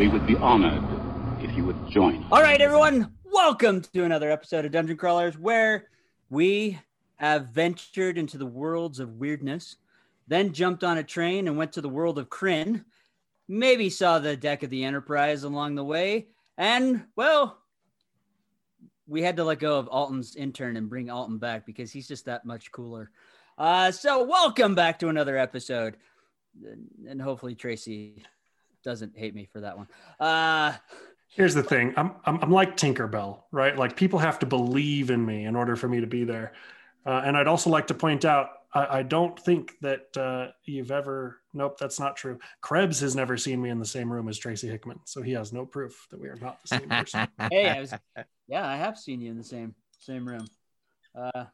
We would be honored if you would join. All right, everyone, welcome to another episode of Dungeon Crawlers where we have ventured into the worlds of weirdness, then jumped on a train and went to the world of Krynn. maybe saw the deck of the Enterprise along the way, and, well, we had to let go of Alton's intern and bring Alton back because he's just that much cooler. Uh, so, welcome back to another episode. And hopefully, Tracy doesn't hate me for that one. Uh, Here's the thing. I'm, I'm I'm like Tinkerbell, right? Like people have to believe in me in order for me to be there. Uh, and I'd also like to point out, I, I don't think that uh, you've ever. Nope, that's not true. Krebs has never seen me in the same room as Tracy Hickman, so he has no proof that we are not the same person. hey, I was, yeah, I have seen you in the same same room. Uh,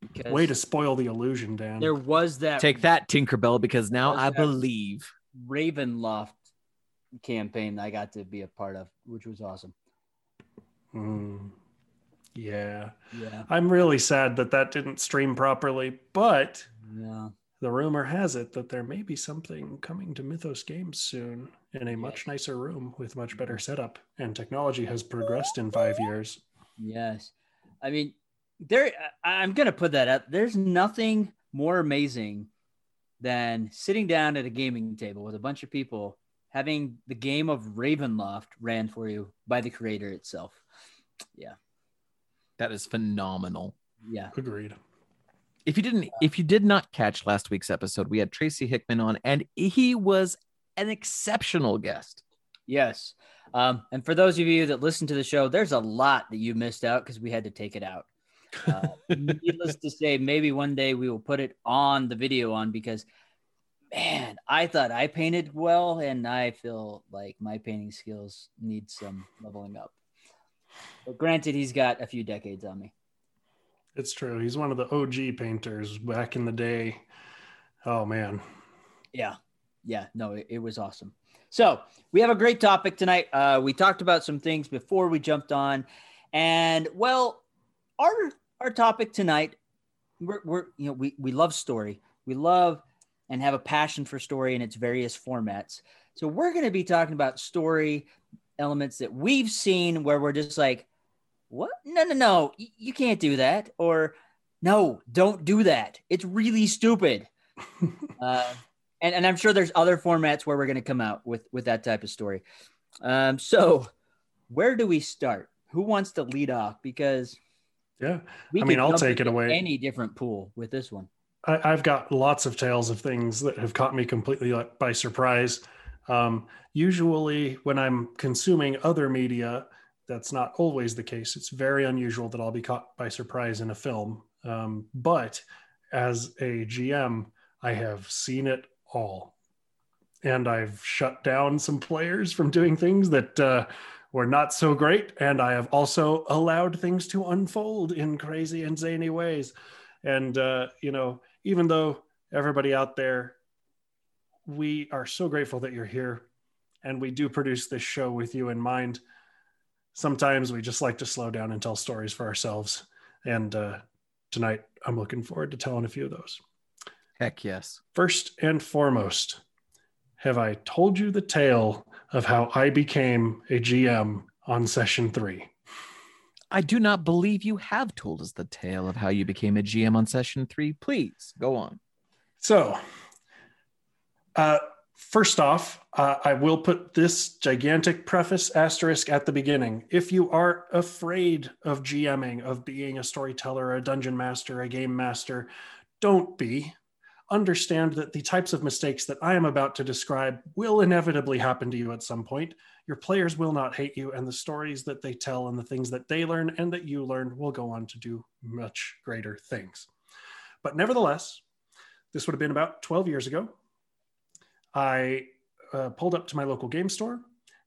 because Way to spoil the illusion, Dan. there was that Take that, Tinkerbell, because now I that- believe. Ravenloft campaign I got to be a part of, which was awesome. Mm, yeah, Yeah, I'm really sad that that didn't stream properly, but yeah. the rumor has it that there may be something coming to Mythos Games soon in a much nicer room with much better setup, and technology has progressed in five years. Yes. I mean, there I'm gonna put that up. There's nothing more amazing than sitting down at a gaming table with a bunch of people having the game of Ravenloft ran for you by the creator itself. Yeah. That is phenomenal. Yeah. Agreed. If you didn't, if you did not catch last week's episode, we had Tracy Hickman on, and he was an exceptional guest. Yes. Um, and for those of you that listen to the show, there's a lot that you missed out because we had to take it out. Uh, needless to say, maybe one day we will put it on the video on because, man, I thought I painted well, and I feel like my painting skills need some leveling up. But granted, he's got a few decades on me. It's true. He's one of the OG painters back in the day. Oh man. Yeah. Yeah. No, it, it was awesome. So we have a great topic tonight. Uh, we talked about some things before we jumped on. And well, our our topic tonight, we're, we're you know, we, we love story. We love and have a passion for story in its various formats. So we're going to be talking about story elements that we've seen where we're just like, what? No, no, no, you can't do that. Or no, don't do that. It's really stupid. uh, and, and I'm sure there's other formats where we're going to come out with with that type of story. Um, so where do we start? Who wants to lead off? Because Yeah. we I mean, I'll take it away. Any different pool with this one? I, I've got lots of tales of things that have caught me completely by surprise. Um, usually, when I'm consuming other media, that's not always the case. It's very unusual that I'll be caught by surprise in a film. Um, but as a GM, I have seen it all. And I've shut down some players from doing things that uh, were not so great. And I have also allowed things to unfold in crazy and zany ways. And, uh, you know, even though everybody out there, we are so grateful that you're here and we do produce this show with you in mind. Sometimes we just like to slow down and tell stories for ourselves. And uh, tonight, I'm looking forward to telling a few of those. Heck yes. First and foremost, have I told you the tale of how I became a GM on session three? I do not believe you have told us the tale of how you became a GM on session three. Please go on. So, uh, first off, uh, I will put this gigantic preface asterisk at the beginning. If you are afraid of GMing, of being a storyteller, a dungeon master, a game master, don't be. Understand that the types of mistakes that I am about to describe will inevitably happen to you at some point. Your players will not hate you, and the stories that they tell and the things that they learn and that you learn will go on to do much greater things. But nevertheless, this would have been about 12 years ago. I uh, pulled up to my local game store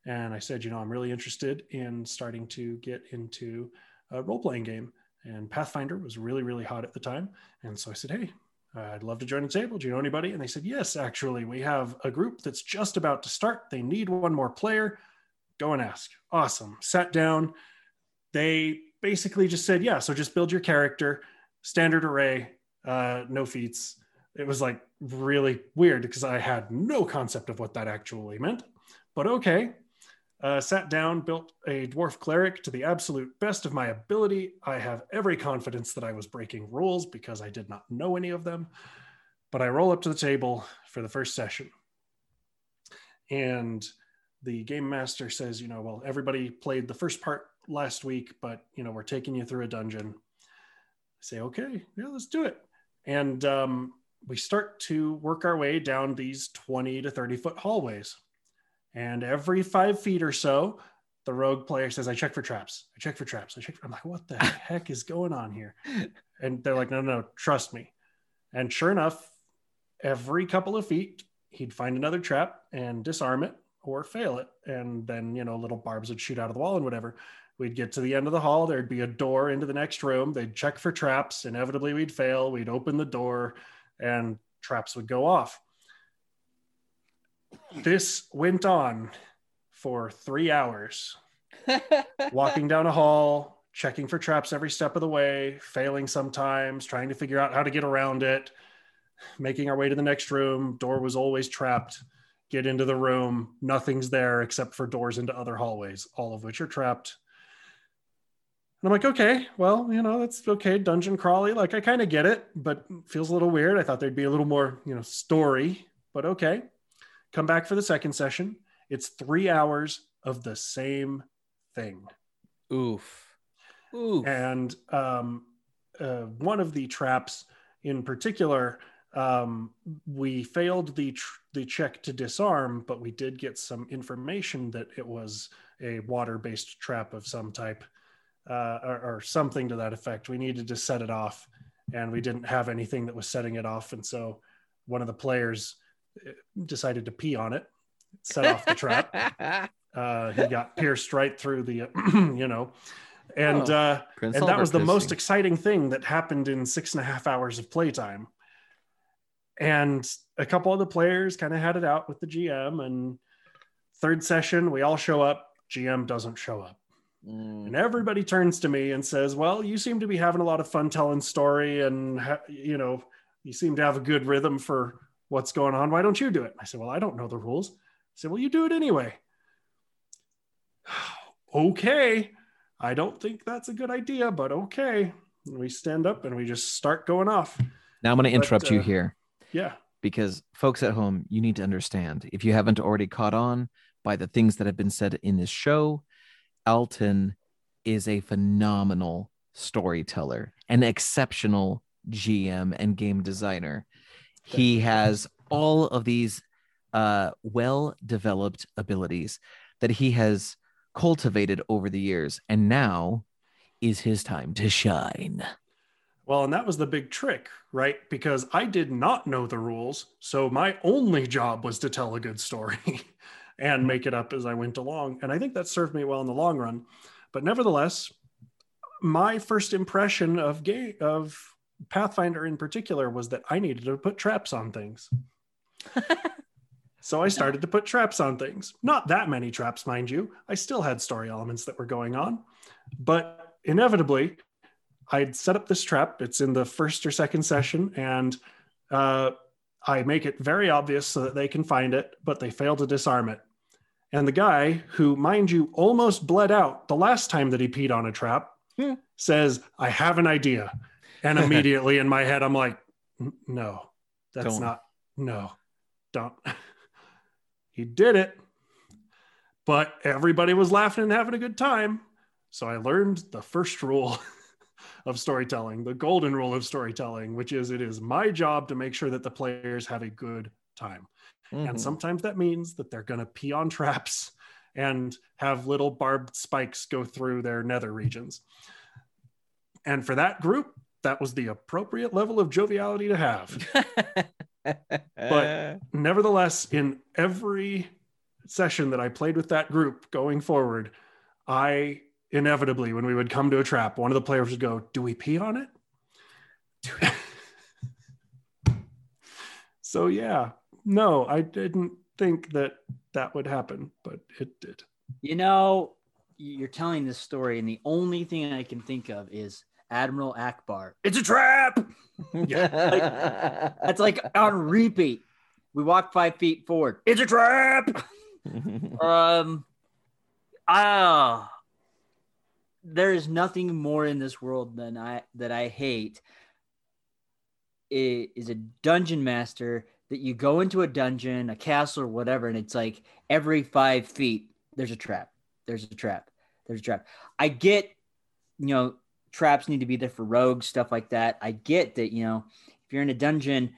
and I said, you know, I'm really interested in starting to get into a role playing game. And Pathfinder was really, really hot at the time. And so I said, hey, I'd love to join the table. Do you know anybody? And they said, yes, actually, we have a group that's just about to start. They need one more player. Go and ask. Awesome. Sat down. They basically just said, yeah, so just build your character, standard array, uh, no feats. It was like really weird because I had no concept of what that actually meant. But okay. Uh, sat down, built a dwarf cleric to the absolute best of my ability. I have every confidence that I was breaking rules because I did not know any of them. But I roll up to the table for the first session. And the game master says, you know, well, everybody played the first part last week, but, you know, we're taking you through a dungeon. I say, okay, yeah, let's do it. And um, we start to work our way down these 20 to 30 foot hallways. And every five feet or so, the rogue player says, I check for traps. I check for traps. I check. For... I'm like, what the heck is going on here? And they're like, no, no, no, trust me. And sure enough, every couple of feet, he'd find another trap and disarm it or fail it. And then, you know, little barbs would shoot out of the wall and whatever. We'd get to the end of the hall. There'd be a door into the next room. They'd check for traps. Inevitably, we'd fail. We'd open the door and traps would go off. This went on for three hours, walking down a hall, checking for traps every step of the way, failing sometimes, trying to figure out how to get around it, making our way to the next room. Door was always trapped. Get into the room, nothing's there except for doors into other hallways, all of which are trapped. And I'm like, okay, well, you know, that's okay. Dungeon crawly. Like, I kind of get it, but feels a little weird. I thought there'd be a little more, you know, story, but okay. Come back for the second session. It's three hours of the same thing. Oof. Oof. And um, uh, one of the traps in particular, um, we failed the tr- the check to disarm, but we did get some information that it was a water based trap of some type uh, or, or, something to that effect. We needed to set it off, and we didn't have anything that was setting it off. And so one of the players decided to pee on it, set off the trap. Uh, he got pierced right through the, you know, and Oh, uh, Prince and that was the Albert most exciting thing that happened in six and a half hours of playtime. And a couple of the players kind of had it out with the GM. And third session, we all show up. GM doesn't show up. Mm. And everybody turns to me and says, "Well, you seem to be having a lot of fun telling story, and ha- you know, you seem to have a good rhythm for what's going on. Why don't you do it?" I said, "Well, I don't know the rules." I said, "Well, you do it anyway." okay, I don't think that's a good idea, but okay. And we stand up and we just start going off. Now I'm going to But, interrupt you uh, here Yeah, because folks at home, you need to understand if you haven't already caught on by the things that have been said in this show, Alton is a phenomenal storyteller, an exceptional GM and game designer. He has all of these uh, well developed abilities that he has cultivated over the years. And now is his time to shine. Well, and that was the big trick, right? Because I did not know the rules. So my only job was to tell a good story and make it up as I went along. And I think that served me well in the long run. But nevertheless, my first impression of gay of Pathfinder in particular was that I needed to put traps on things. so I started to put traps on things. Not that many traps, mind you. I still had story elements that were going on, but inevitably I'd set up this trap. It's in the first or second session, and uh, I make it very obvious so that they can find it, but they fail to disarm it. And the guy, who, mind you, almost bled out the last time that he peed on a trap, Hmm. says, I have an idea. And immediately in my head, I'm like, no, that's Don't. not, no, don't. he did it. But everybody was laughing and having a good time. So I learned the first rule of storytelling, the golden rule of storytelling, which is it is my job to make sure that the players have a good time. Mhm. And sometimes that means that they're going to pee on traps and have little barbed spikes go through their nether regions. And for that group, that was the appropriate level of joviality to have. But- Nevertheless, in every session that I played with that group going forward, I inevitably, when we would come to a trap, one of the players would go, Do we pee on it? so, yeah, no, I didn't think that that would happen, but it did. You know, you're telling this story, and the only thing I can think of is Admiral Ackbar. It's a trap. yeah That's like on repeat. We walk five feet forward. It's a trap. Um, ah, there is nothing more in this world than I that I hate. It is a dungeon master that you go into a dungeon, a castle, or whatever, and it's like every five feet there's a trap. There's a trap. There's a trap. I get, you know, traps need to be there for rogues, stuff like that. I get that, you know, if you're in a dungeon,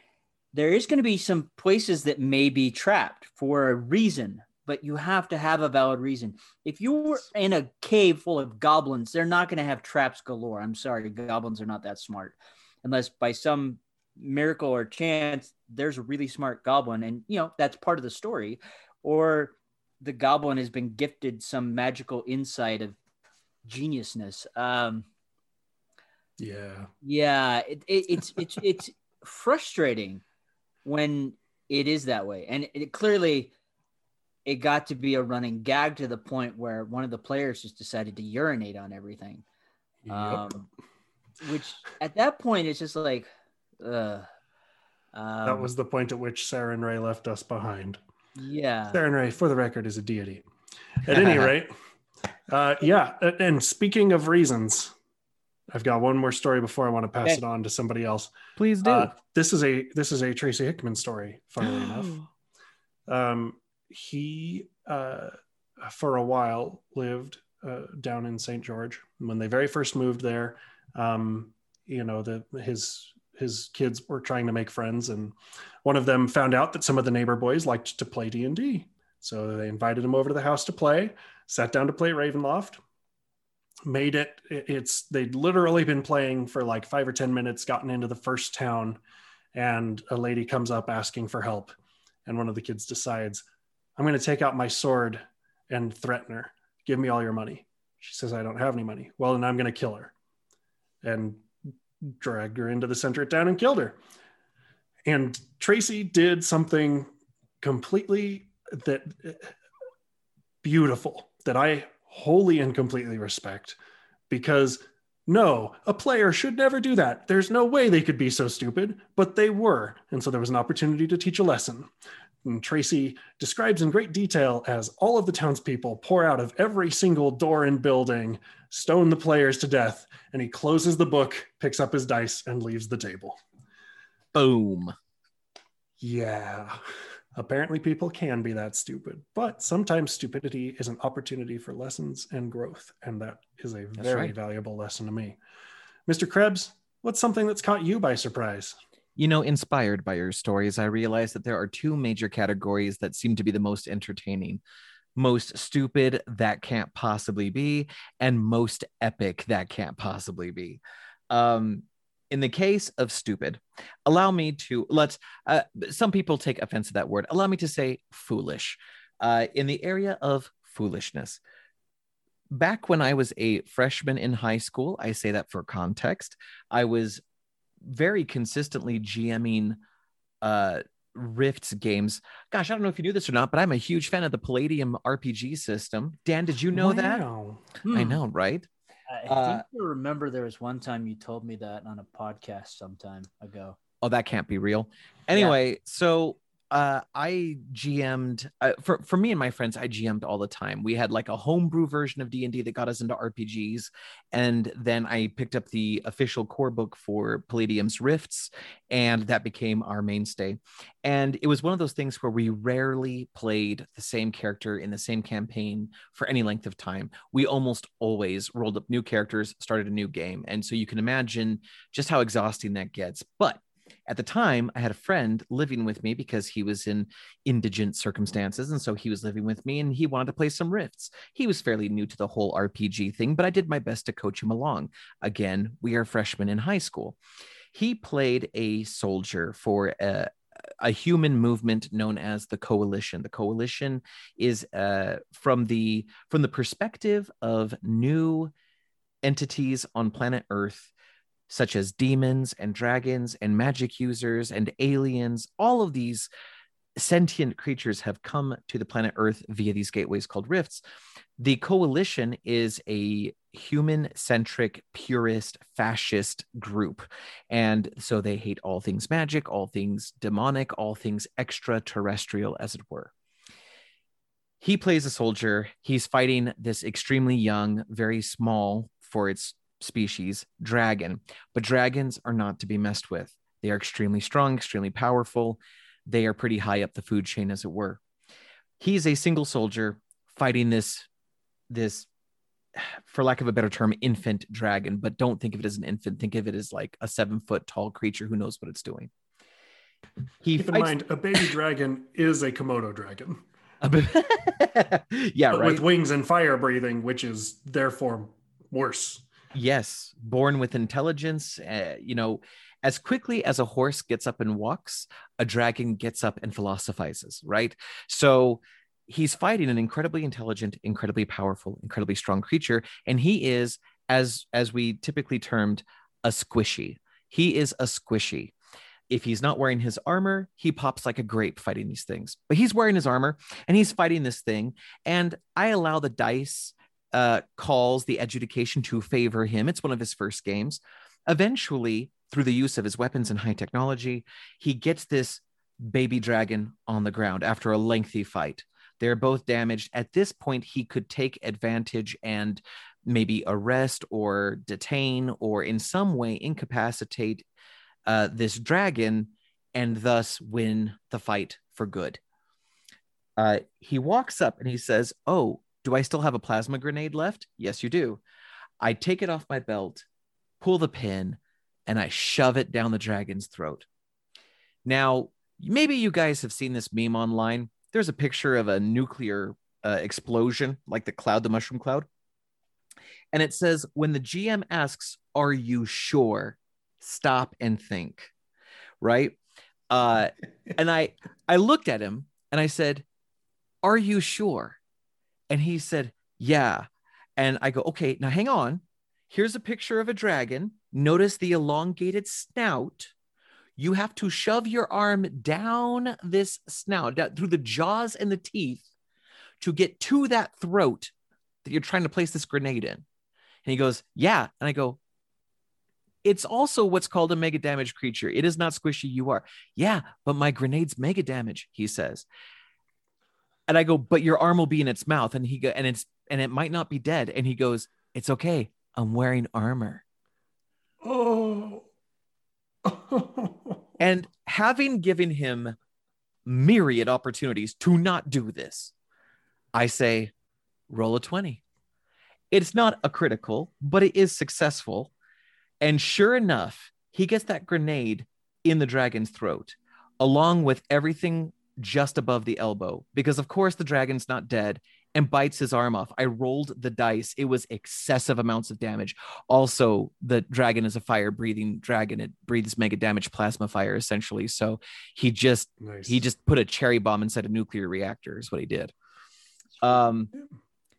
there is going to be some places that may be trapped for a reason, but you have to have a valid reason. If you were in a cave full of goblins, they're not going to have traps galore. I'm sorry, goblins are not that smart. Unless by some miracle or chance there's a really smart goblin and you know that's part of the story or the goblin has been gifted some magical insight of geniusness um Yeah. yeah it, it, it's it's it's frustrating when it is that way and it clearly it got to be a running gag to the point where one of the players just decided to urinate on everything Yep. um which at that point it's just like uh um, that was the point at which Sarenrae left us behind. yeah Sarenrae, for the record, is a deity. At any rate, uh, yeah. And speaking of reasons, I've got one more story before I want to pass Okay. it on to somebody else. Please do. Uh, this is a this is a Tracy Hickman story. Funnily enough, um, he uh, for a while lived uh, down in St. George. When they very first moved there, um, you know, the his his kids were trying to make friends, and one of them found out that some of the neighbor boys liked to play D and D, so they invited him over to the house to play. Sat down to play Ravenloft. Made it. it- It's they'd literally been playing for like five or ten minutes. Gotten into the first town, and a lady comes up asking for help, and one of the kids decides, "I'm going to take out my sword and threaten her. Give me all your money." She says, "I don't have any money." Well, then I'm going to kill her, and dragged her into the center of town and killed her. And Tracy did something completely that eh, beautiful that I wholly and completely respect because no, a player should never do that. There's no way they could be so stupid, but they were. And so there was an opportunity to teach a lesson. And Tracy describes in great detail as all of the townspeople pour out of every single door and building, stone the players to death, and he closes the book, picks up his dice, and leaves the table. Boom. Yeah. Apparently, people can be that stupid, but sometimes stupidity is an opportunity for lessons and growth. And that is a That's very right. valuable lesson to me. Mr. Krebs, what's something that's caught you by surprise? You know, inspired by your stories, I realized that there are two major categories that seem to be the most entertaining most stupid, that can't possibly be, and most epic, that can't possibly be. Um, in the case of stupid, allow me to let's, uh, some people take offense to that word. Allow me to say foolish. Uh, in the area of foolishness, back when I was a freshman in high school, I say that for context, I was very consistently GMing uh Rifts games. Gosh, I don't know if you knew this or not, but I'm a huge fan of the Palladium RPG system. Dan, did you know that? Hmm. I know, right? I Uh, think I remember there was one time you told me that on a podcast sometime ago. Oh, that can't be real. Anyway, so uh, I GM'd uh, for for me and my friends. I GM'd all the time. We had like a homebrew version of D and D that got us into RPGs, and then I picked up the official core book for Palladium's Rifts, and that became our mainstay. And it was one of those things where we rarely played the same character in the same campaign for any length of time. We almost always rolled up new characters, started a new game, and so you can imagine just how exhausting that gets. But at the time, I had a friend living with me because he was in indigent circumstances. And so he was living with me and he wanted to play some rifts. He was fairly new to the whole RPG thing, but I did my best to coach him along. Again, we are freshmen in high school. He played a soldier for a, a human movement known as the coalition the coalition is uh, from the from the perspective of new entities on planet earth such as demons and dragons and magic users and aliens. All of these sentient creatures have come to the planet Earth via these gateways called rifts. The coalition is a human centric, purist, fascist group. And so they hate all things magic, all things demonic, all things extraterrestrial, as it were. he plays a soldier. He's fighting this extremely young, very small for its species dragon. But dragons are not to be messed with. They are extremely strong, extremely powerful. They are pretty high up the food chain, as it were. He's a single soldier fighting this, this, for lack of a better term, infant dragon. But don't think of it as an infant. Think of it as like a seven foot tall creature who knows what it's doing. He Keep in mind, a baby dragon is a Komodo dragon. yeah, but right. With wings and fire breathing, which is therefore worse. Yes, born with intelligence. Uh, you know, as quickly as a horse gets up and walks, a dragon gets up and philosophizes, right? So he's fighting an incredibly intelligent, incredibly powerful, incredibly strong creature, and he is, as as we typically termed, a squishy. He is a squishy. If he's not wearing his armor, he pops like a grape fighting these things. But he's wearing his armor and he's fighting this thing. And I allow the dice uh, calls the adjudication to favor him. It's one of his first games. Eventually, through the use of his weapons and high technology, he gets this baby dragon on the ground after a lengthy fight. They're both damaged. At this point, he could take advantage and maybe arrest or detain or in some way incapacitate uh, this dragon and thus win the fight for good. Uh, he walks up and he says, Oh, do I still have a plasma grenade left? Yes, you do. I take it off my belt, pull the pin, and I shove it down the dragon's throat. Now, maybe you guys have seen this meme online. There's a picture of a nuclear uh, explosion, like the cloud, the mushroom cloud. And it says, when the GM asks, Are you sure? stop and think right uh and i i looked at him and i said are you sure and he said yeah. And i go okay now hang on. Here's a picture of a dragon. Notice the elongated snout. You have to shove your arm down this snout down, through the jaws and the teeth to get to that throat that you're trying to place this grenade in. And he goes yeah. And i go it's also what's called a mega damage creature. It is not squishy, you are. Yeah, but my grenade's mega damage, he says. And I go, but your arm will be in its mouth. And he go, and it's and it might not be dead. And he goes, It's okay. I'm wearing armor. Oh. and having given him myriad opportunities to not do this, I say, roll a 20. It's not a critical, but it is successful. And sure enough, he gets that grenade in the dragon's throat, along with everything just above the elbow, because of course the dragon's not dead and bites his arm off. I rolled the dice. It was excessive amounts of damage. Also, the dragon is a fire breathing dragon. It breathes mega damage plasma fire essentially. So he just nice. he just put a cherry bomb inside a nuclear reactor is what he did. Um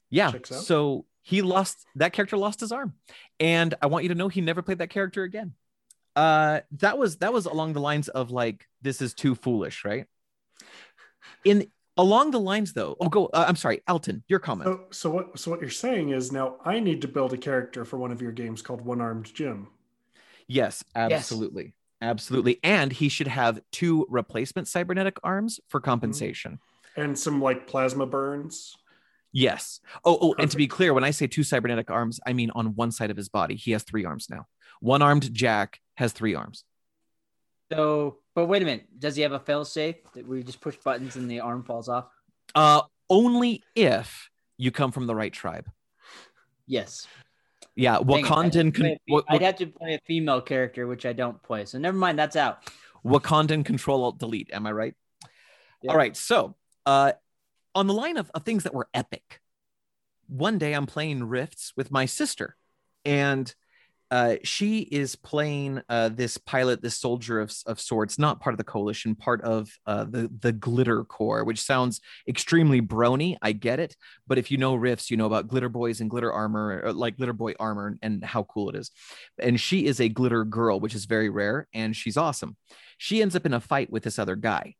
yeah. So he lost that character lost his arm and i want you to know he never played that character again uh that was that was along the lines of like this is too foolish right in along the lines though oh go uh, i'm sorry alton your comment so, so what so what you're saying is now i need to build a character for one of your games called one armed jim yes absolutely yes. absolutely and he should have two replacement cybernetic arms for mm-hmm. compensation mm-hmm. and some like plasma burns Yes. Oh, oh, Perfect. and to be clear, when I say two cybernetic arms, I mean on one side of his body. He has three arms now. One armed Jack has three arms. So, but wait a minute. Does he have a fail safe that we just push buttons and the arm falls off? Uh, only if you come from the right tribe. Yes. Yeah, Wakandan. Con- I'd, I'd have to play a female character, which I don't play. So never mind. That's out. Wakandan Control Alt Delete. Am I right? Yeah. All right. So, uh, on the line of, of things that were epic. One day I'm playing Rifts with my sister, and uh, she is playing uh, this pilot, this soldier of, of sorts, not part of the coalition, part of uh, the the Glitter Corps, which sounds extremely brony. I get it, but if you know Rifts, you know about glitter boys and glitter armor, like glitter boy armor, and how cool it is. And she is a glitter girl, which is very rare, and she's awesome. She ends up in a fight with this other guy,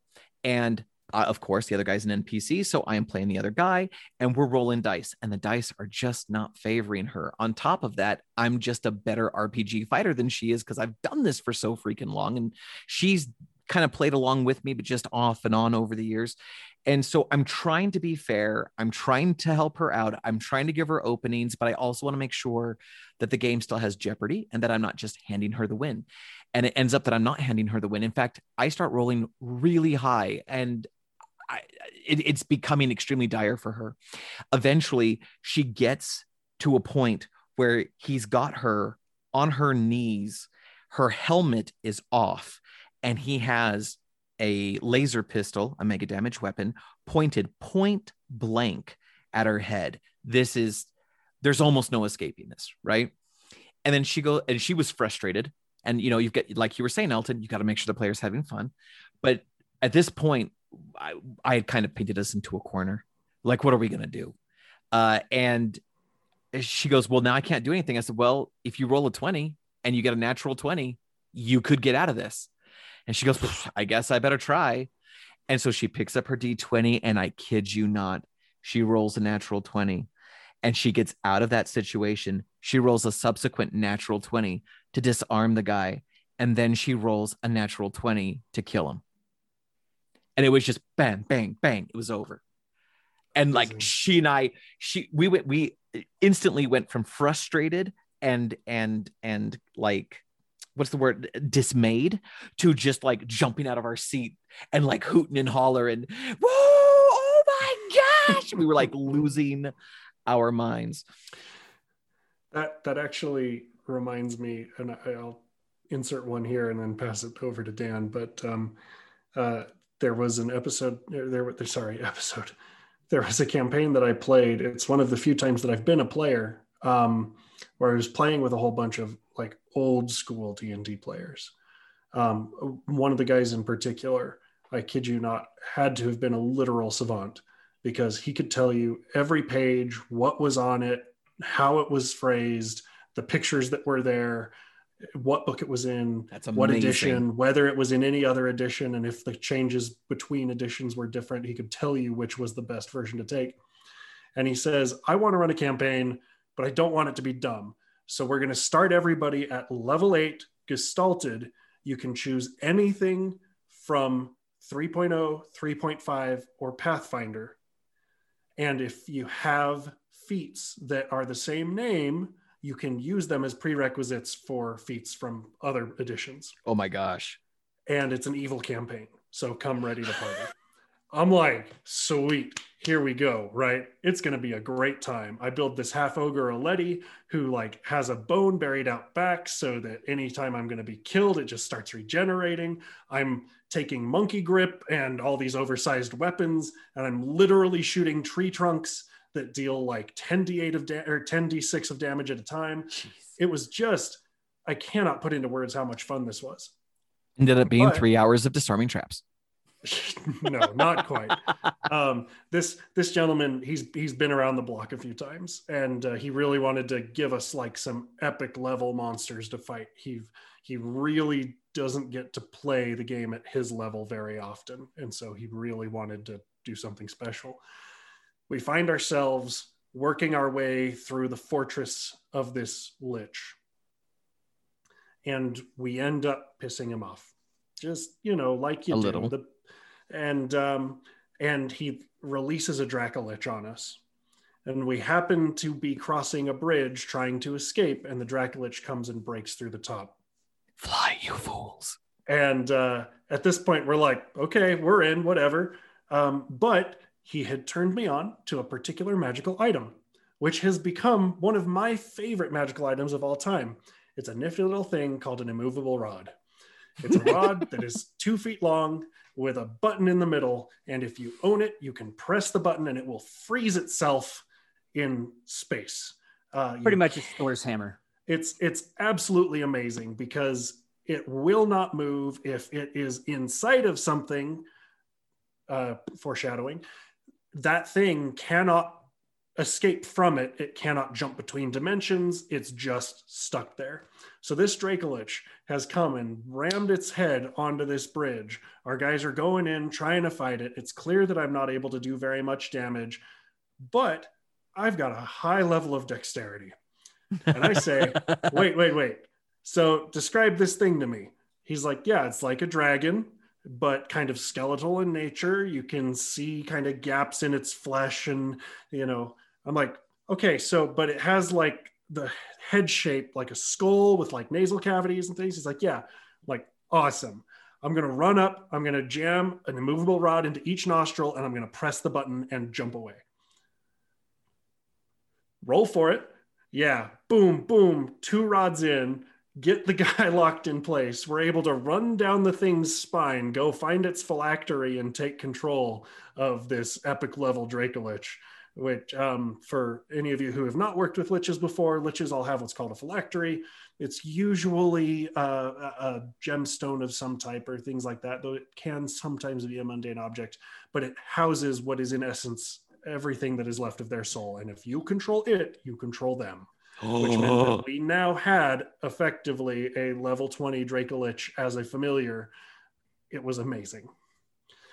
and uh, of course, the other guy's an NPC, so I am playing the other guy, and we're rolling dice, and the dice are just not favoring her. On top of that, I'm just a better RPG fighter than she is because I've done this for so freaking long, and she's kind of played along with me, but just off and on over the years. And so I'm trying to be fair. I'm trying to help her out. I'm trying to give her openings, but I also want to make sure that the game still has jeopardy and that I'm not just handing her the win. And it ends up that I'm not handing her the win. In fact, I start rolling really high and I, it, it's becoming extremely dire for her. Eventually, she gets to a point where he's got her on her knees. Her helmet is off, and he has a laser pistol, a mega damage weapon, pointed point blank at her head. This is, there's almost no escaping this, right? And then she go, and she was frustrated. And you know, you've got, like you were saying, Elton, you got to make sure the player's having fun. But at this point, I, I had kind of painted us into a corner. Like, what are we gonna do? Uh, and she goes, Well, now I can't do anything. I said, Well, if you roll a 20 and you get a natural 20, you could get out of this. And she goes, I guess I better try. And so she picks up her D20, and I kid you not, she rolls a natural 20 and she gets out of that situation. She rolls a subsequent natural 20 to disarm the guy. And then she rolls a natural 20 to kill him. And it was just bang, bang, bang. It was over. And like she and I, she, we went, we instantly went from frustrated and, and, and like, what's the word dismayed to just like jumping out of our seat and like hooting and hollering whoa oh my gosh we were like losing our minds that that actually reminds me and i'll insert one here and then pass it over to dan but um, uh, there was an episode there sorry episode there was a campaign that i played it's one of the few times that i've been a player um, where i was playing with a whole bunch of like old school D&D players. Um, one of the guys in particular, I kid you not, had to have been a literal savant because he could tell you every page, what was on it, how it was phrased, the pictures that were there, what book it was in, That's what edition, whether it was in any other edition, and if the changes between editions were different, he could tell you which was the best version to take. And he says, I want to run a campaign, but I don't want it to be dumb. So we're going to start everybody at level eight, gestalted. You can choose anything from 3.0, 3.5, or Pathfinder. And if you have feats that are the same name, you can use them as prerequisites for feats from other editions. oh my gosh And it's an evil campaign. So come ready to party. I'm like, sweet, here we go, right? It's gonna be a great time. I build this half ogre Aletti who like has a bone buried out back so that anytime I'm gonna be killed, it just starts regenerating. I'm taking monkey grip and all these oversized weapons, and I'm literally shooting tree trunks that deal like 10d8 of da- or 10d6 of damage at a time. It was just, I cannot put into words how much fun this was. ended up being But- three hours of disarming traps no, not quite. Um, this this gentleman, he's he's been around the block a few times, and uh, he really wanted to give us like some epic level monsters to fight. He he really doesn't get to play the game at his level very often, and so he really wanted to do something special. We find ourselves working our way through the fortress of this lich, and we end up pissing him off. Just you know, like you A do. little. The, and um, and he releases a Dracolich on us. And we happen to be crossing a bridge trying to escape, and the Dracolich comes and breaks through the top. fly you fools And uh, at this point, we're like, okay, we're in, whatever. Um, but he had turned me on to a particular magical item, which has become one of my favorite magical items of all time. It's a nifty little thing called an immovable rod. It's a rod that is two feet long with a button in the middle. And if you own it, you can press the button and it will freeze itself in space. Uh, Pretty much a Thor's hammer. it's it's absolutely amazing because it will not move if it is inside of something uh, foreshadowing that thing cannot escape from it it cannot jump between dimensions it's just stuck there so this dracolich has come and rammed its head onto this bridge our guys are going in trying to fight it it's clear that i'm not able to do very much damage but i've got a high level of dexterity and I say, wait, wait, wait. So describe this thing to me. He's like, yeah, it's like a dragon. But kind of skeletal in nature. You can see kind of gaps in its flesh, and you know, I'm like, okay, so but it has like the head shape like a skull with like nasal cavities and things. He's like, yeah, like awesome. I'm gonna run up, I'm gonna jam an immovable rod into each nostril, and I'm gonna press the button and jump away. Roll for it. Yeah, boom, boom, two rods in, get the guy locked in place. We're able to run down the thing's spine, go find its phylactery, and take control of this epic level Dracolich which um, for any of you who have not worked with liches before, liches all have what's called a phylactery. It's usually uh, a gemstone of some type or things like that, though it can sometimes be a mundane object, but it houses what is in essence everything that is left of their soul. And if you control it, you control them. Which meant that we now had effectively a level 20 Dracolich as a familiar. It was amazing.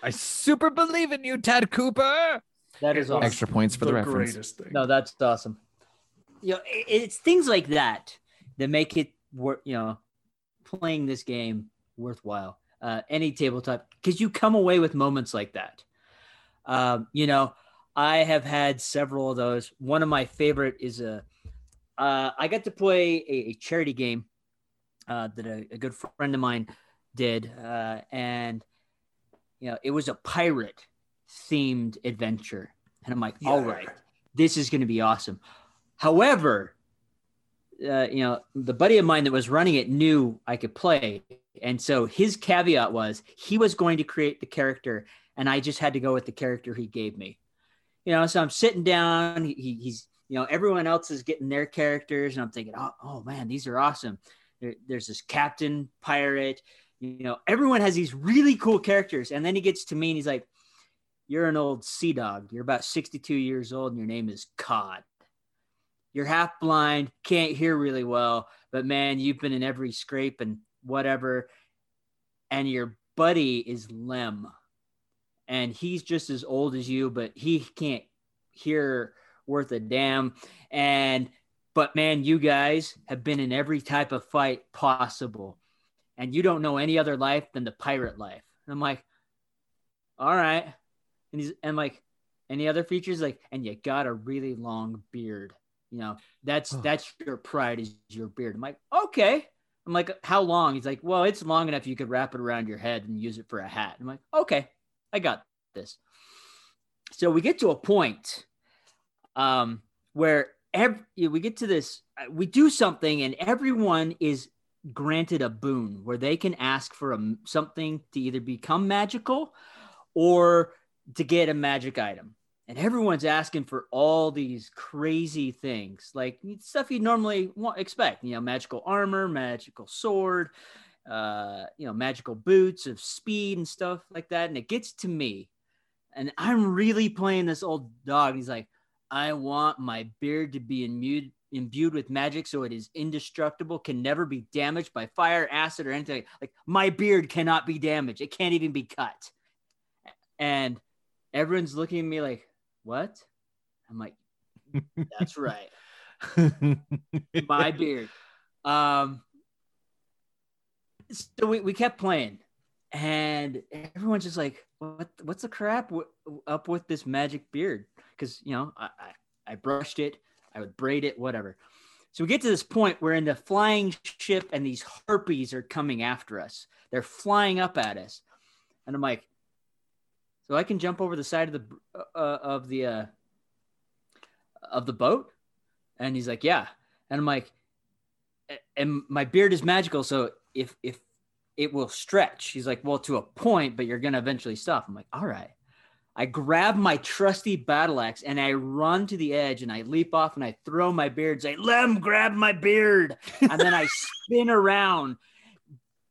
I super believe in you, Ted Cooper. That is awesome. Extra points for the, reference. greatest thing. No, that's awesome. You know, it- it's things like that that make it worth. You know, playing this game worthwhile. Uh, any tabletop because you come away with moments like that. Um, you know, I have had several of those. One of my favorite is a. Uh, I got to play a, a charity game uh, that a, a good friend of mine did, uh, and you know, it was a pirate themed adventure, and I'm like, all Yeah. right, this is going to be awesome. However, uh, you know, the buddy of mine that was running it knew I could play, and so his caveat was he was going to create the character, and I just had to go with the character he gave me. You know, so I'm sitting down. He- he's, you know, everyone else is getting their characters, and I'm thinking, oh, oh man, these are awesome. There, there's this captain pirate. You know, everyone has these really cool characters, and then he gets to me, and he's like, "You're an old sea dog. You're about 62 years old, and your name is Cod." you're half blind, can't hear really well, but man, you've been in every scrape and whatever. And your buddy is Lem, and he's just as old as you, but he can't hear worth a damn. And but man, you guys have been in every type of fight possible, and you don't know any other life than the pirate life. And I'm like, all right. And he's and like, any other features? Like, and you got a really long beard you know that's Oh. that's your pride is your beard i'm like okay i'm like how long he's like well it's long enough you could wrap it around your head and use it for a hat i'm like okay i got this so we get to a point um where every, we get to this uh, we do something and everyone is granted a boon where they can ask for a, something to either become magical or to get a magic item. And everyone's asking for all these crazy things like stuff you'd normally want, expect you know magical armor magical sword uh you know magical boots of speed and stuff like that. And it gets to me and i'm really playing this old dog. And he's like i want my beard to be imbued imbued with magic so it is indestructible can never be damaged by fire acid or anything. Like my beard cannot be damaged. It can't even be cut. And everyone's looking at me like what? I'm like that's right. My beard. Um so we, we kept playing and everyone's just like what what's the crap w- up with this magic beard? Because you know I, I i brushed it i would braid it whatever. So we get to this point where in the flying ship and these harpies are coming after us. They're flying up at us. And i'm like so i can jump over the side of the uh, of the uh of the boat? And he's like yeah. And i'm like and my beard is magical so if if it will stretch. He's like well to a point but you're gonna eventually stop. I'm like all right. I grab my trusty battle axe and i run to the edge and i leap off and i throw my beard. Say lem grab my beard. And then i spin around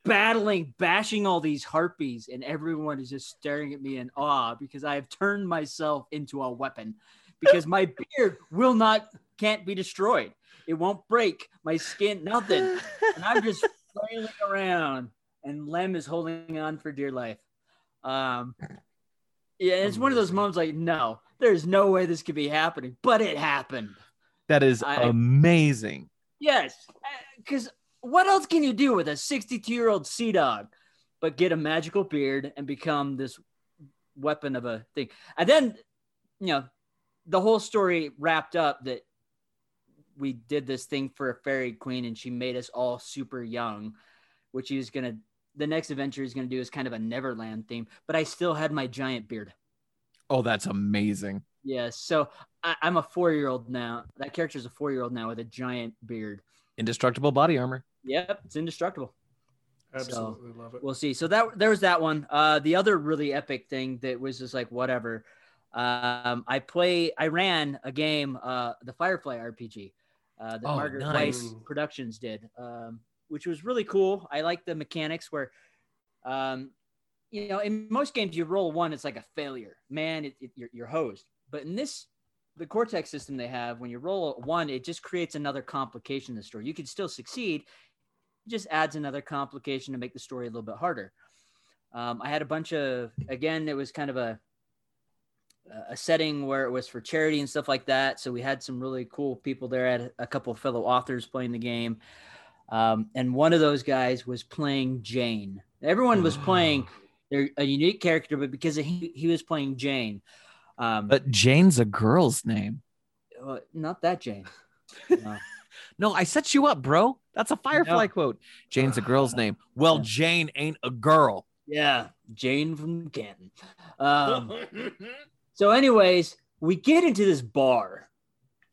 battling bashing all these harpies and everyone is just staring at me in awe because i have turned myself into a weapon because my beard will not can't be destroyed. It won't break my skin nothing. And I'm just flailing around, and Lem is holding on for dear life. Um, yeah, it's one of those moments like, no, there's no way this could be happening, but it happened. that is I- amazing. Yes, because what else can you do with a 62 year old sea dog? but get a magical beard and become this weapon of a thing. And then, you know, the whole story wrapped up that we did this thing for a fairy queen and she made us all super young, which he was gonna the next adventure he's gonna do is kind of a Neverland theme, but I still had my giant beard. Oh, that's amazing. Yes. So I, I'm a four year old now. That character is a four year old now with a giant beard. Indestructible body armor. Yep, it's indestructible. Absolutely love it. We'll see. So that there was that one. Uh, the other really epic thing that was just like whatever. Um, I play. I ran a game, uh, the Firefly RPG, uh, that Oh, Margaret nice. Weis Productions did, um, which was really cool. I like the mechanics where, um, you know, in most games you roll one, it's like a failure. Man, it, it, you're, you're hosed. But in this, the Cortex system they have, when you roll one, it just creates another complication in the story. You can still succeed, it just adds another complication to make the story a little bit harder. Um, I had a bunch of, again, it was kind of a a setting where it was for charity and stuff like that. So we had some really cool people there. I had a couple of fellow authors playing the game. Um, and one of those guys was playing Jayne. Everyone was playing their, a unique character, but because he, he was playing Jayne, um, But Jayne's a girl's name. uh, not that Jayne. No. No, I set you up, bro. That's a Firefly quote. Jayne's a girl's name. Well, Yeah. Jayne ain't a girl. Yeah, Jayne from Canton. Um, so, anyways, we get into this bar,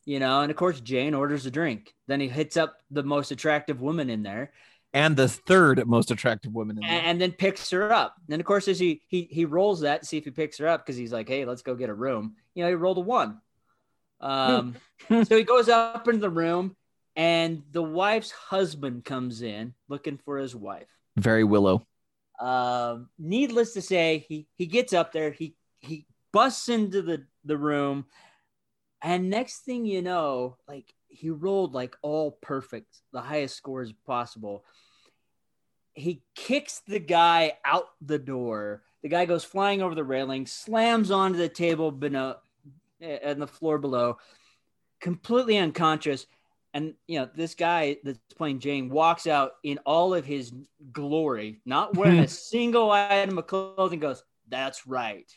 you know, and of course, Jayne orders a drink. Then he hits up the most attractive woman in there, and the third most attractive woman in and, there. and then picks her up. And of course, as he he he rolls that to see if he picks her up because he's like, "Hey, let's go get a room." You know, he rolled a one. Um, so he goes up into the room, and the wife's husband comes in looking for his wife. Very Willow. Um, needless to say, he he gets up there, he he busts into the the room, and next thing you know, like he rolled like all perfect, the highest scores possible. He kicks the guy out the door. The guy goes flying over the railing, slams onto the table below, eh, and the floor below, completely unconscious. And you know, this guy that's playing Jayne walks out in all of his glory, not wearing a single item of clothing. Goes, that's right.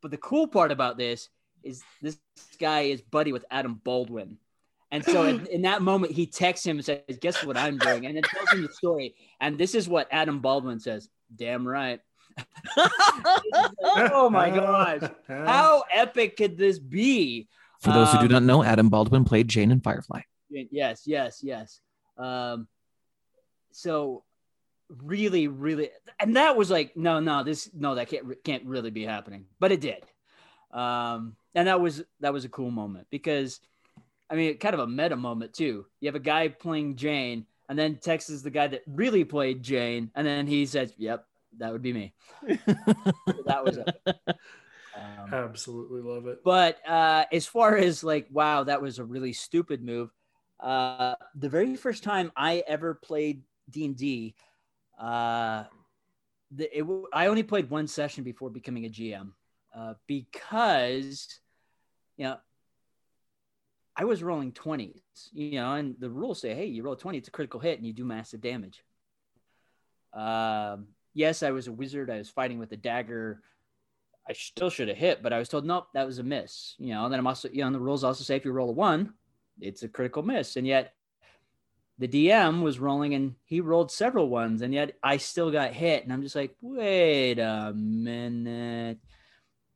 But the cool part about this is this guy is buddy with Adam Baldwin. And so in, in that moment, he texts him and says, Guess what I'm doing? And then tells him the story. And this is what Adam Baldwin says Damn right. oh my gosh. How epic could this be? For those who do Um, not know, Adam Baldwin played Jayne in Firefly. Yes, yes, yes. Um, so really, really, and that was like, no, no, this, no, that can't, can't really be happening, but it did. Um, and that was, that was a cool moment because, I mean, kind of a meta moment too. You have a guy playing Jayne, and then Tex is the guy that really played Jayne, and then he says, "Yep, that would be me." that was it. Um, Absolutely love it. but uh, as far as like, wow, that was a really stupid move. Uh, the very first time I ever played D and D, uh, the, it, w- I only played one session before becoming a GM uh, because, you know, I was rolling twenties, you know, and the rules say, hey, you roll twenty, it's a critical hit, and you do massive damage. Um, yes, I was a wizard. I was fighting with a dagger. I still should have hit, but I was told, nope, that was a miss. You know, and then I'm also, you know, and the rules also say if you roll a one, it's a critical miss. And yet the DM was rolling and he rolled several ones, and yet I still got hit. And I'm just like, wait a minute.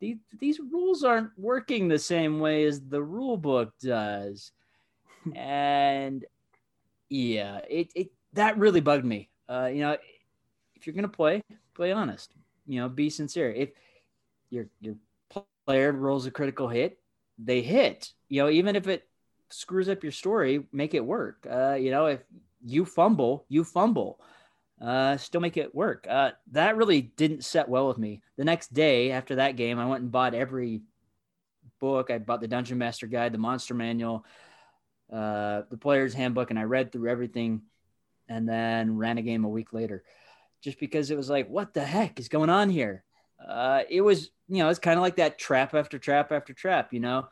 These, these rules aren't working the same way as the rule book does. and yeah, it, it that really bugged me. Uh, you know, if you're gonna play, play honest. You know, be sincere. If your your player rolls a critical hit, they hit. You know, even if it screws up your story, make it work. Uh, you know, if you fumble, you fumble. Uh, still make it work. Uh, that really didn't set well with me. The next day after that game, I went and bought every book. I bought the Dungeon Master Guide, the Monster Manual, uh, the Player's Handbook, and I read through everything, and then ran a game a week later, just because it was like, what the heck is going on here? Uh, it was, you know, it's kind of like that trap after trap after trap. You know,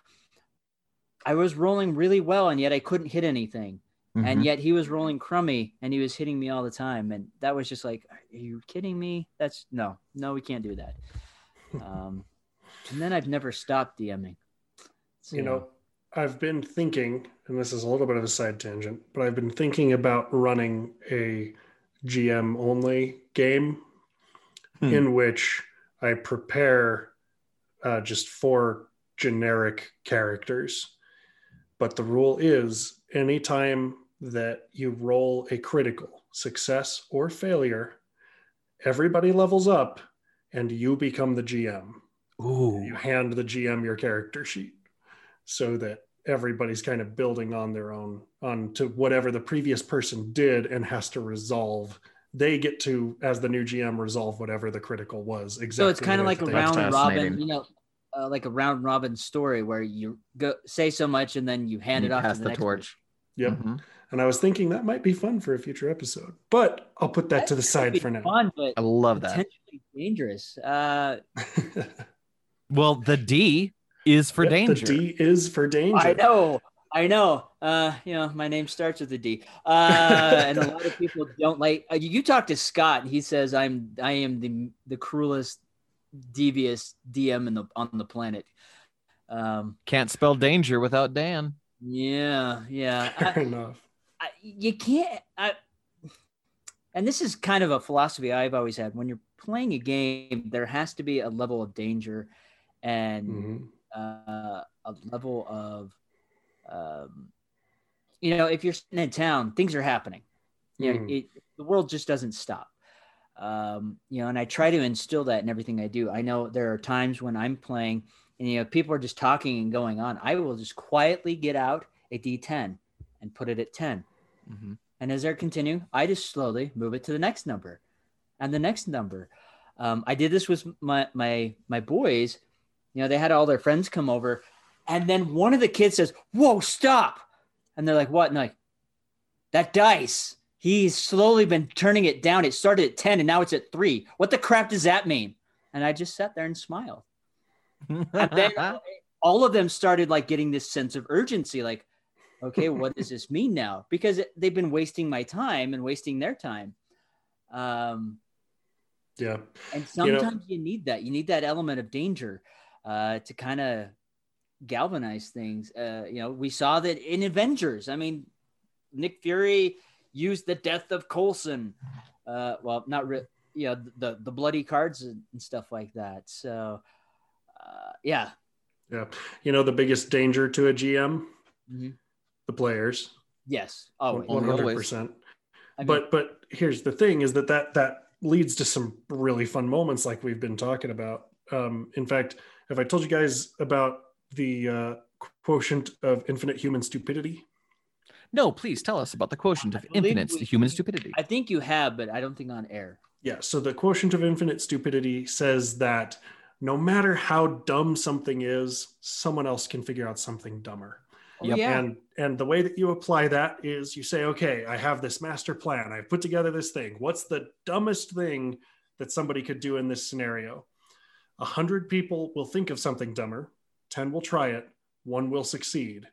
I was rolling really well, and yet I couldn't hit anything. And Mhm. yet he was rolling crummy and he was hitting me all the time and that was just like are you kidding me that's no no we can't do that um and then i've never stopped dming You know, I've been thinking, and this is a little bit of a side tangent, but I've been thinking about running a GM only game Hmm. in which I prepare uh, just four generic characters. But the rule is anytime that you roll a critical success or failure, everybody levels up and you become the GM Ooh. you hand the GM your character sheet so that everybody's kind of building on their own on to whatever the previous person did and has to resolve they get to as the new GM resolve whatever the critical was exactly so it's kind of like a round robin you know uh, like a round robin story where you go say so much and then you hand it off pass to the, the next torch. yep Mhm. And i was thinking that might be fun for a future episode but i'll put that to the side for now fun but I love that. potentially dangerous uh Well, the D is for Yep, danger. the d is for danger I know, I know. Uh, you know, my name starts with a D. Uh, and a lot of people don't like. Uh, you talk to Scott, and he says I'm I am the the cruelest, devious DM in the on the planet. Um, Can't spell danger without Dan. yeah, yeah. fair I, enough I, you can't. I, and this is kind of a philosophy I've always had. When you're playing a game, there has to be a level of danger, and Mhm. uh, a level of, um, you know, if you're sitting in town, things are happening. You know, Mhm. it, the world just doesn't stop. Um, you know, and I try to instill that in everything I do. I know there are times when I'm playing and, you know, people are just talking and going on. I will just quietly get out a D10 and put it at 10. Mhm. And as they're continuing, I just slowly move it to the next number and the next number. Um, I did this with my, my, my boys, you know, they had all their friends come over and then one of the kids says, whoa, stop. And they're like, what? And like, that dice, he's slowly been turning it down. It started at 10 and now it's at three. What the crap does that mean? And I just sat there and smiled. And then all of them started like getting this sense of urgency like, okay, what does this mean now? Because they've been wasting my time and wasting their time. Um, yeah and You know- sometimes you, need that. You need that element of danger uh, to kind of galvanize things. Uh, you know, we saw that in Avengers. I mean, Nick Fury used the death of Coulson. Uh, well, not re- you know, the the bloody cards and, stuff like that. So, uh, yeah. yeah you know the biggest danger to a gm Mhm. The players Yes. Oh, one hundred percent. But but here's the thing: is that that that leads to some really fun moments, like we've been talking about. Um, in fact, have I told you guys about the uh, quotient of infinite human stupidity? no, please tell us about the quotient of infinite we- human stupidity. I think you have, but I don't think on air. Yeah. So the quotient of infinite stupidity says that no matter how dumb something is, someone else can figure out something dumber. Oh, Yep. yeah. And and the way that you apply that is you say, okay, I have this master plan. I've put together this thing. What's the dumbest thing that somebody could do in this scenario? A hundred people will think of something dumber. Ten will try it. One will succeed,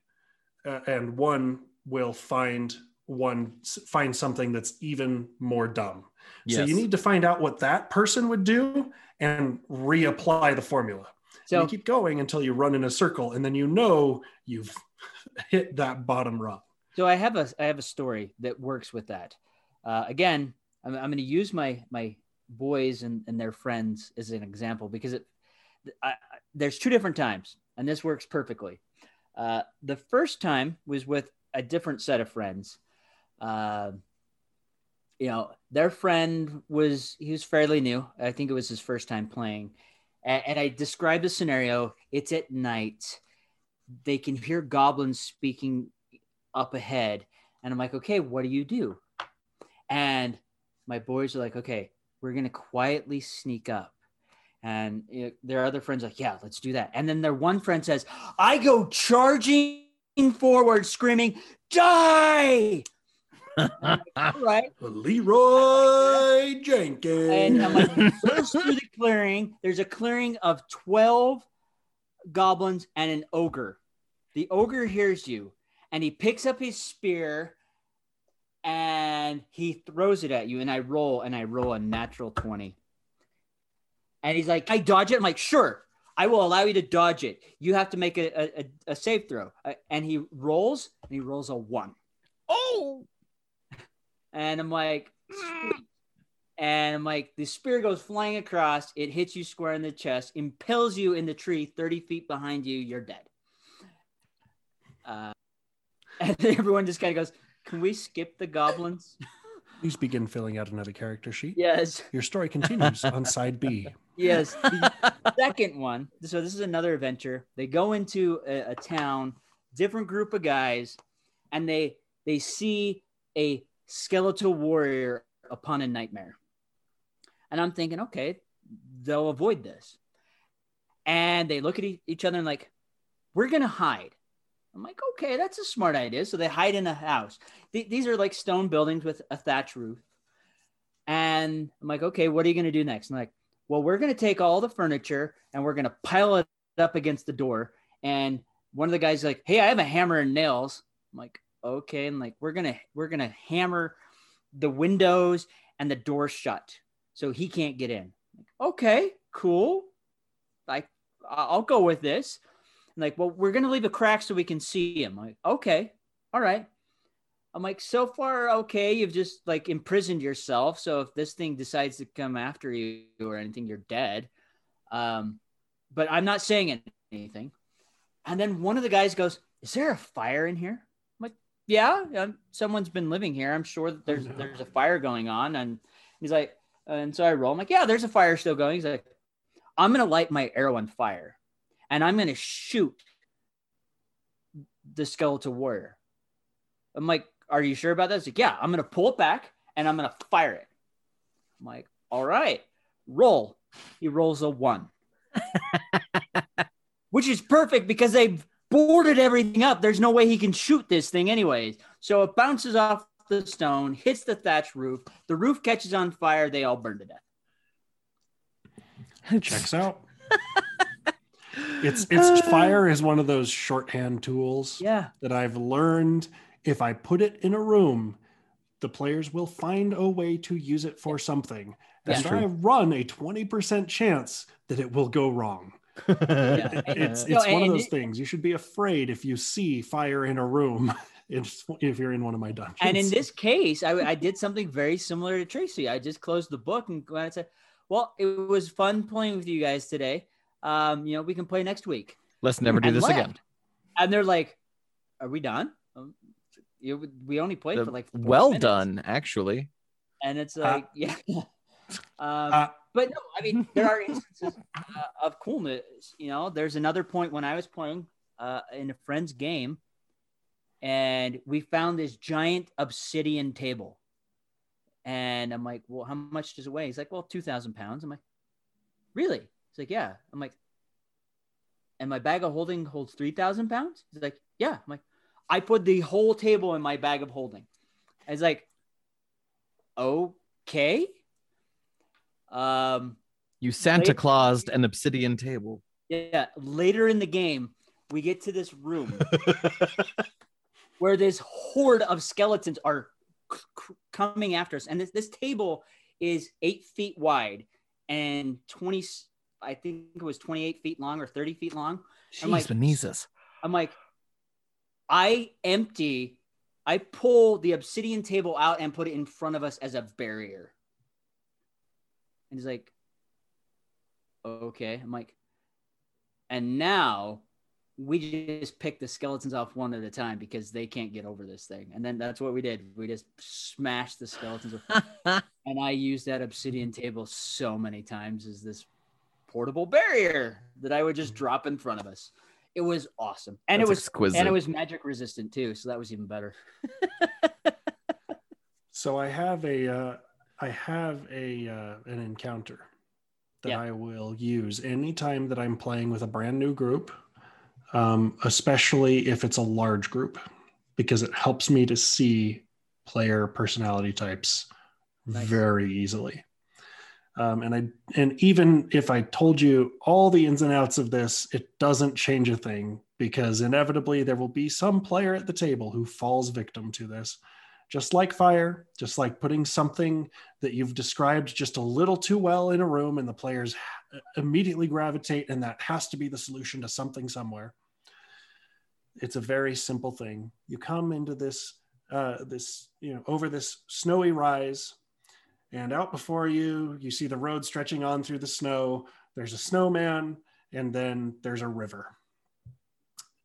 uh, and one will find one find something that's even more dumb. So you need to find out what that person would do and reapply the formula. So you keep going until you run in a circle, and then you know you've hit that bottom rung. So I have a I have a story that works with that. Uh, again, I'm, I'm going to use my my boys and, and their friends as an example because it I, there's two different times and this works perfectly. Uh, the first time was with a different set of friends. Uh, you know, their friend was he was fairly new. I think it was his first time playing, and, and I described the scenario. It's at night. They can hear goblins speaking up ahead. And I'm like, okay, what do you do? And my boys are like, okay, we're going to quietly sneak up. And know, their other friends are like, yeah, let's do that. And then their one friend says, I go charging forward, screaming, die. Like, All right. Leeroy Jenkins. And I'm like, burst through the clearing. There's a clearing of 12 goblins and an ogre. The ogre hears you and he picks up his spear and he throws it at you, and I roll, and I roll a natural 20. And he's like, I dodge it. I'm like, sure, I will allow you to dodge it. You have to make a, a, a save throw. Uh, And he rolls, and he rolls a one. Oh, And I'm like, sweet. And I'm like, the spear goes flying across. It hits you square in the chest, impels you in the tree 30 feet behind you. You're dead. Uh, and then everyone just kind of goes, Can we skip the goblins? Please begin filling out another character sheet. yes. Your story continues on side B. Yes. The second one. So this is another adventure. They go into a, a town, different group of guys, and they they see a skeletal warrior upon a nightmare. And I'm thinking, okay, they'll avoid this. And they look at e- each other and like, we're gonna hide. I'm like, okay, that's a smart idea. So they hide in a house. Th- these are like stone buildings with a thatch roof. And I'm like, okay, what are you gonna do next? I'm like, well, we're gonna take all the furniture and we're gonna pile it up against the door. And one of the guys like, hey, I have a hammer and nails. I'm like, okay, and like we're gonna we're gonna hammer the windows and the door shut so he can't get in. Like, okay, cool. Like I'll go with this. Like, well, we're gonna leave a crack so we can see him. Like, okay, all right. I'm like, so far, okay. You've just like imprisoned yourself. So if this thing decides to come after you or anything, you're dead. Um, but I'm not saying anything. And then one of the guys goes, "Is there a fire in here?" I'm like, "Yeah, um, someone's been living here. I'm sure that there's no. there's a fire going on." And he's like, and so I roll. I'm like, "Yeah, there's a fire still going." He's like, "I'm gonna light my arrow on fire, and I'm gonna shoot the skeletal warrior." I'm like, "Are you sure about that?" He's like, "Yeah, I'm gonna pull it back and I'm gonna fire it." I'm like, "All right, roll." He rolls a one which is perfect because they've boarded everything up. There's no way he can shoot this thing, anyways. So it bounces off the stone, hits the thatch roof. The roof catches on fire. They all burn to death. Checks out. It's it's fire is one of those shorthand tools Yeah. that I've learned. If I put it in a room, the players will find a way to use it for something. That's and true. I run a 20% chance that it will go wrong. Yeah. It's No, it's one of those it- things. You should be afraid if you see fire in a room if, if you're in one of my dungeons. And in this case, I, I did something very similar to Tracy. I just closed the book and went and said, "Well, it was fun playing with you guys today. Um, you know, we can play next week." Let's never do And this left. again. And they're like, "Are we done?" Um, we only played The- for like four well minutes. done, actually. and it's Uh, like yeah um, uh, but no i mean there are instances uh, of coolness you know there's another point when i was playing uh, in a friend's game and we found this giant obsidian table and i'm like well how much does it weigh he's like well 2000 pounds i'm like really He's like, yeah. I'm like, and my bag of holding holds 3,000 pounds? He's like, yeah. I'm like, I put the whole table in my bag of holding. I was like, okay. Um, you Santa later, Claused an obsidian table. Yeah. Later in the game, we get to this room where this horde of skeletons are c- c- coming after us. And this, this table is eight feet wide and 20, I think it was twenty eight feet long or thirty feet long. I'm Jeez, like- Benezus. I'm like, I empty, I pull the obsidian table out and put it in front of us as a barrier. And he's like, okay. I'm like, and now we just pick the skeletons off one at a time because they can't get over this thing. And then that's what we did. We just smashed the skeletons. and I used that obsidian table so many times as this portable barrier that I would just drop in front of us. It was awesome. And That's it was exquisite. and it was magic resistant too, so that was even better. So I have a uh, I have a uh, an encounter that Yeah. I will use anytime that I'm playing with a brand new group, um, especially if it's a large group, because it helps me to see player personality types Nice. very easily. Um, and I and even if I told you all the ins and outs of this, it doesn't change a thing because inevitably there will be some player at the table who falls victim to this just like fire, just like putting something that you've described just a little too well in a room and the players immediately gravitate, and that has to be the solution to something somewhere. It's a very simple thing. You come into this, uh, this, you know, over this snowy rise, and out before you, you see the road stretching on through the snow. There's a snowman, and then there's a river.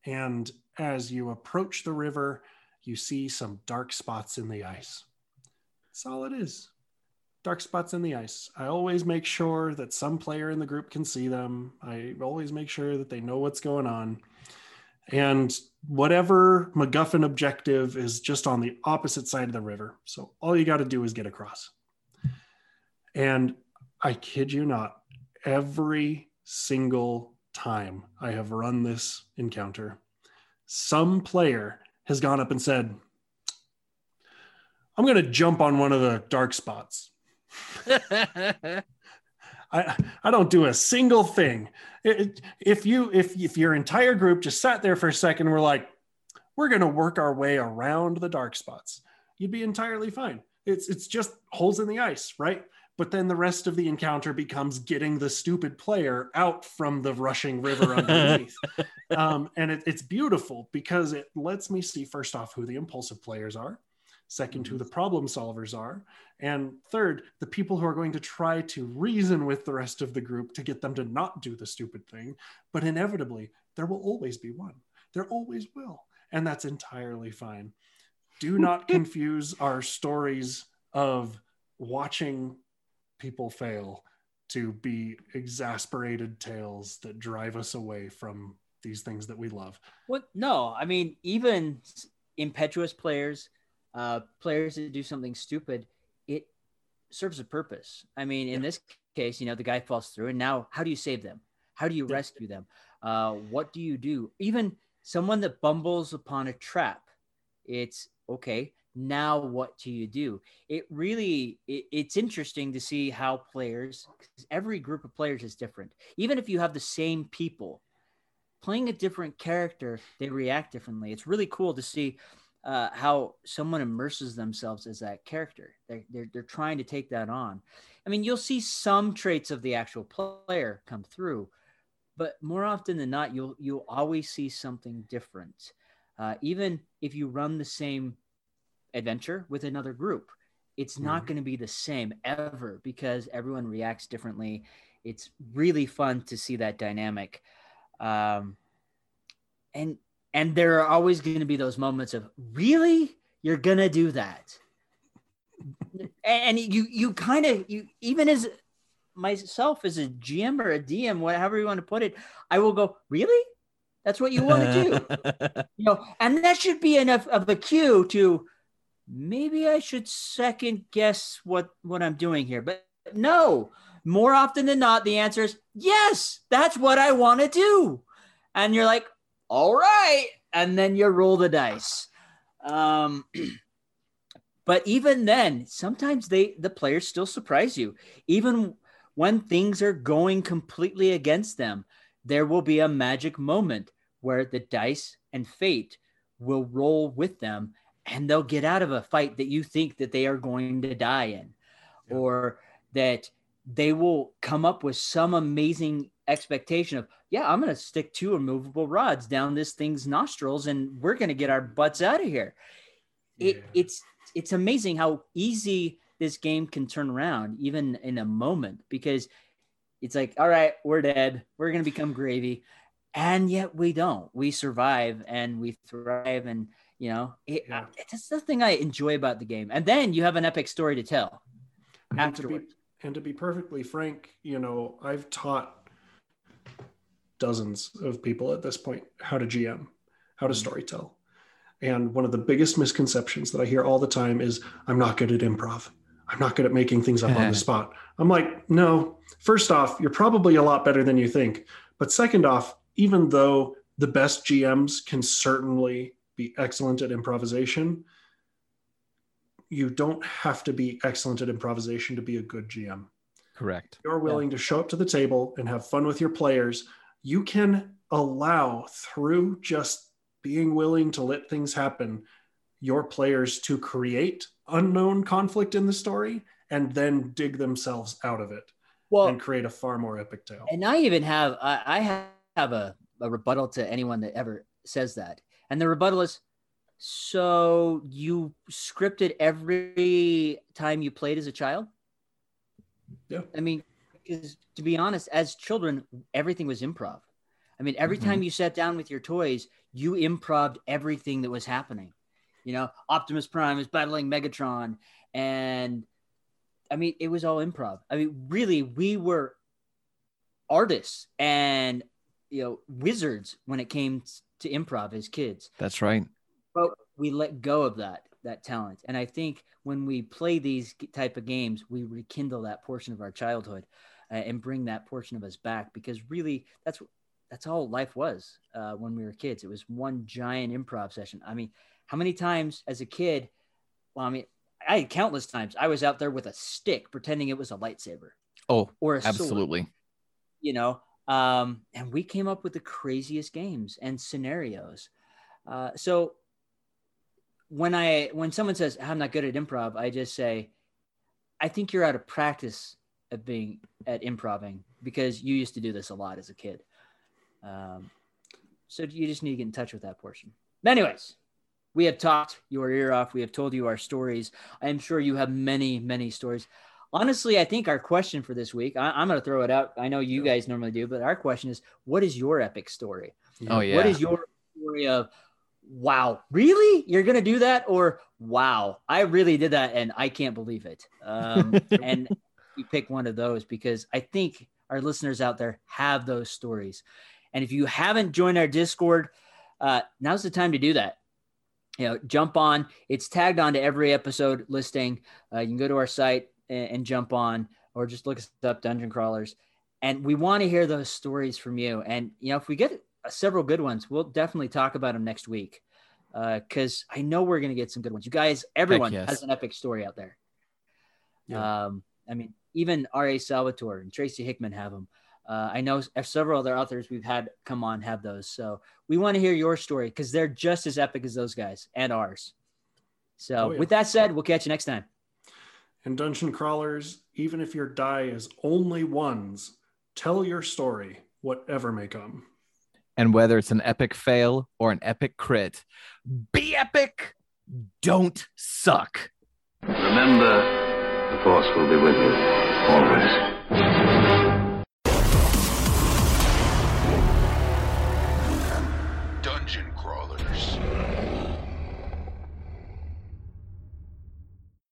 And as you approach the river, you see some dark spots in the ice. That's all it is. Dark spots in the ice. I always make sure that some player in the group can see them. I always make sure that they know what's going on. And whatever MacGuffin objective is just on the opposite side of the river. So all you got to do is get across. And I kid you not, every single time I have run this encounter, some player has gone up and said, I'm going to jump on one of the dark spots. I, I don't do a single thing. It, if you if if your entire group just sat there for a second, we're like, we're going to work our way around the dark spots. You'd be entirely fine. It's it's just holes in the ice, right? But then the rest of the encounter becomes getting the stupid player out from the rushing river underneath. um, and it, it's beautiful because it lets me see, first off, who the impulsive players are, second, who the mm-hmm. problem solvers are, and third, the people who are going to try to reason with the rest of the group to get them to not do the stupid thing. But inevitably, there will always be one. There always will. And that's entirely fine. Do not confuse our stories of watching people fail to be exasperated tales that drive us away from these things that we love. What? No, I mean, even impetuous players, uh, players that do something stupid, it serves a purpose. I mean, in yeah. this case, you know, the guy falls through, and now how do you save them? How do you rescue them? Uh, what do you do? Even someone that bumbles upon a trap, it's okay now what do you do? It really it, it's interesting to see how players every group of players is different. Even if you have the same people playing a different character they react differently. It's really cool to see uh, how someone immerses themselves as that character. They're, they're, they're trying to take that on. I mean you'll see some traits of the actual player come through but more often than not you'll you'll always see something different. Uh, even if you run the same adventure with another group. It's not mm-hmm. going to be the same ever because everyone reacts differently. It's really fun to see that dynamic. Um, and and there are always going to be those moments of really you're going to do that. and you you kind of you even as myself as a GM or a DM, whatever you want to put it, I will go, really? That's what you want to do, you know, and that should be enough of a cue to maybe I should second guess what what I'm doing here. But no, more often than not, the answer is yes, that's what I want to do. And you're like, all right. And then you roll the dice. Um, but even then, sometimes they the players still surprise you. Even when things are going completely against them, there will be a magic moment where the dice and fate will roll with them and they'll get out of a fight that you think that they are going to die in yeah. or that they will come up with some amazing expectation of yeah i'm going to stick two immovable rods down this thing's nostrils and we're going to get our butts out of here it, yeah. it's it's amazing how easy this game can turn around even in a moment because it's like all right we're dead we're going to become gravy and yet we don't we survive and we thrive and you know, it, yeah. it's the thing I enjoy about the game. And then you have an epic story to tell and afterwards. To be, and to be perfectly frank, you know, I've taught dozens of people at this point how to GM, how to mm-hmm. storytell. And one of the biggest misconceptions that I hear all the time is I'm not good at improv. I'm not good at making things up on the spot. I'm like, no, first off, you're probably a lot better than you think. But second off, even though the best GMs can certainly be excellent at improvisation. You don't have to be excellent at improvisation to be a good GM. Correct. You're willing yeah. to show up to the table and have fun with your players. You can allow through just being willing to let things happen your players to create unknown conflict in the story and then dig themselves out of it Well, and create a far more epic tale. And I even have I, I have a, a rebuttal to anyone that ever says that. And the rebuttal is so you scripted every time you played as a child? Yeah. I mean, because to be honest, as children, everything was improv. I mean, every Mhm. time you sat down with your toys, you improved everything that was happening. You know, Optimus Prime is battling Megatron. And I mean, it was all improv. I mean, really, we were artists and, you know, wizards when it came to improv as kids. That's right. but we let go of that that talent. And i think when we play these type of games we rekindle that portion of our childhood uh, and bring that portion of us back because really that's that's all life was uh, when we were kids. It was one giant improv session. I mean how many times as a kid well i mean i had countless times i was out there with a stick pretending it was a lightsaber Oh, or a sword. absolutely. you know um, and we came up with the craziest games and scenarios. Uh, so when i when someone says i'm not good at improv i just say i think you're out of practice at being at improving because you used to do this a lot as a kid. Um, so you just need to get in touch with that portion but anyways we have talked your ear off. We have told you our stories. I am sure you have many many stories honestly, I think our question for this week, I, am going to throw it out. I know you guys normally do, but our question is what is your epic story? Oh yeah. What is your story of, wow, really? You're going to do that? Or, wow, I really did that and I can't believe it. Um, and you pick one of those because I think our listeners out there have those stories. And if you haven't joined our Discord, uh, now's the time to do that. You know, jump on. It's tagged onto every episode listing. Uh, you can go to our site and, and jump on, or just look us up, Dungeon Crawlers. And we want to hear those stories from you. And you know, if we get uh, several good ones, we'll definitely talk about them next week. Because I know we're going to get some good ones. You guys, everyone yes. has an epic story out there. Yeah. Um, I mean, even R.A. Salvatore and Tracy Hickman have them. Uh, I know several other authors we've had come on have those. So we want to hear your story because they're just as epic as those guys and ours. So Oh, yeah. with that said, we'll catch you next time. And dungeon crawlers, even if your die is only ones, tell your story, whatever may come. And whether it's an epic fail or an epic crit, be epic. Don't suck. Remember, the Force will be with you always.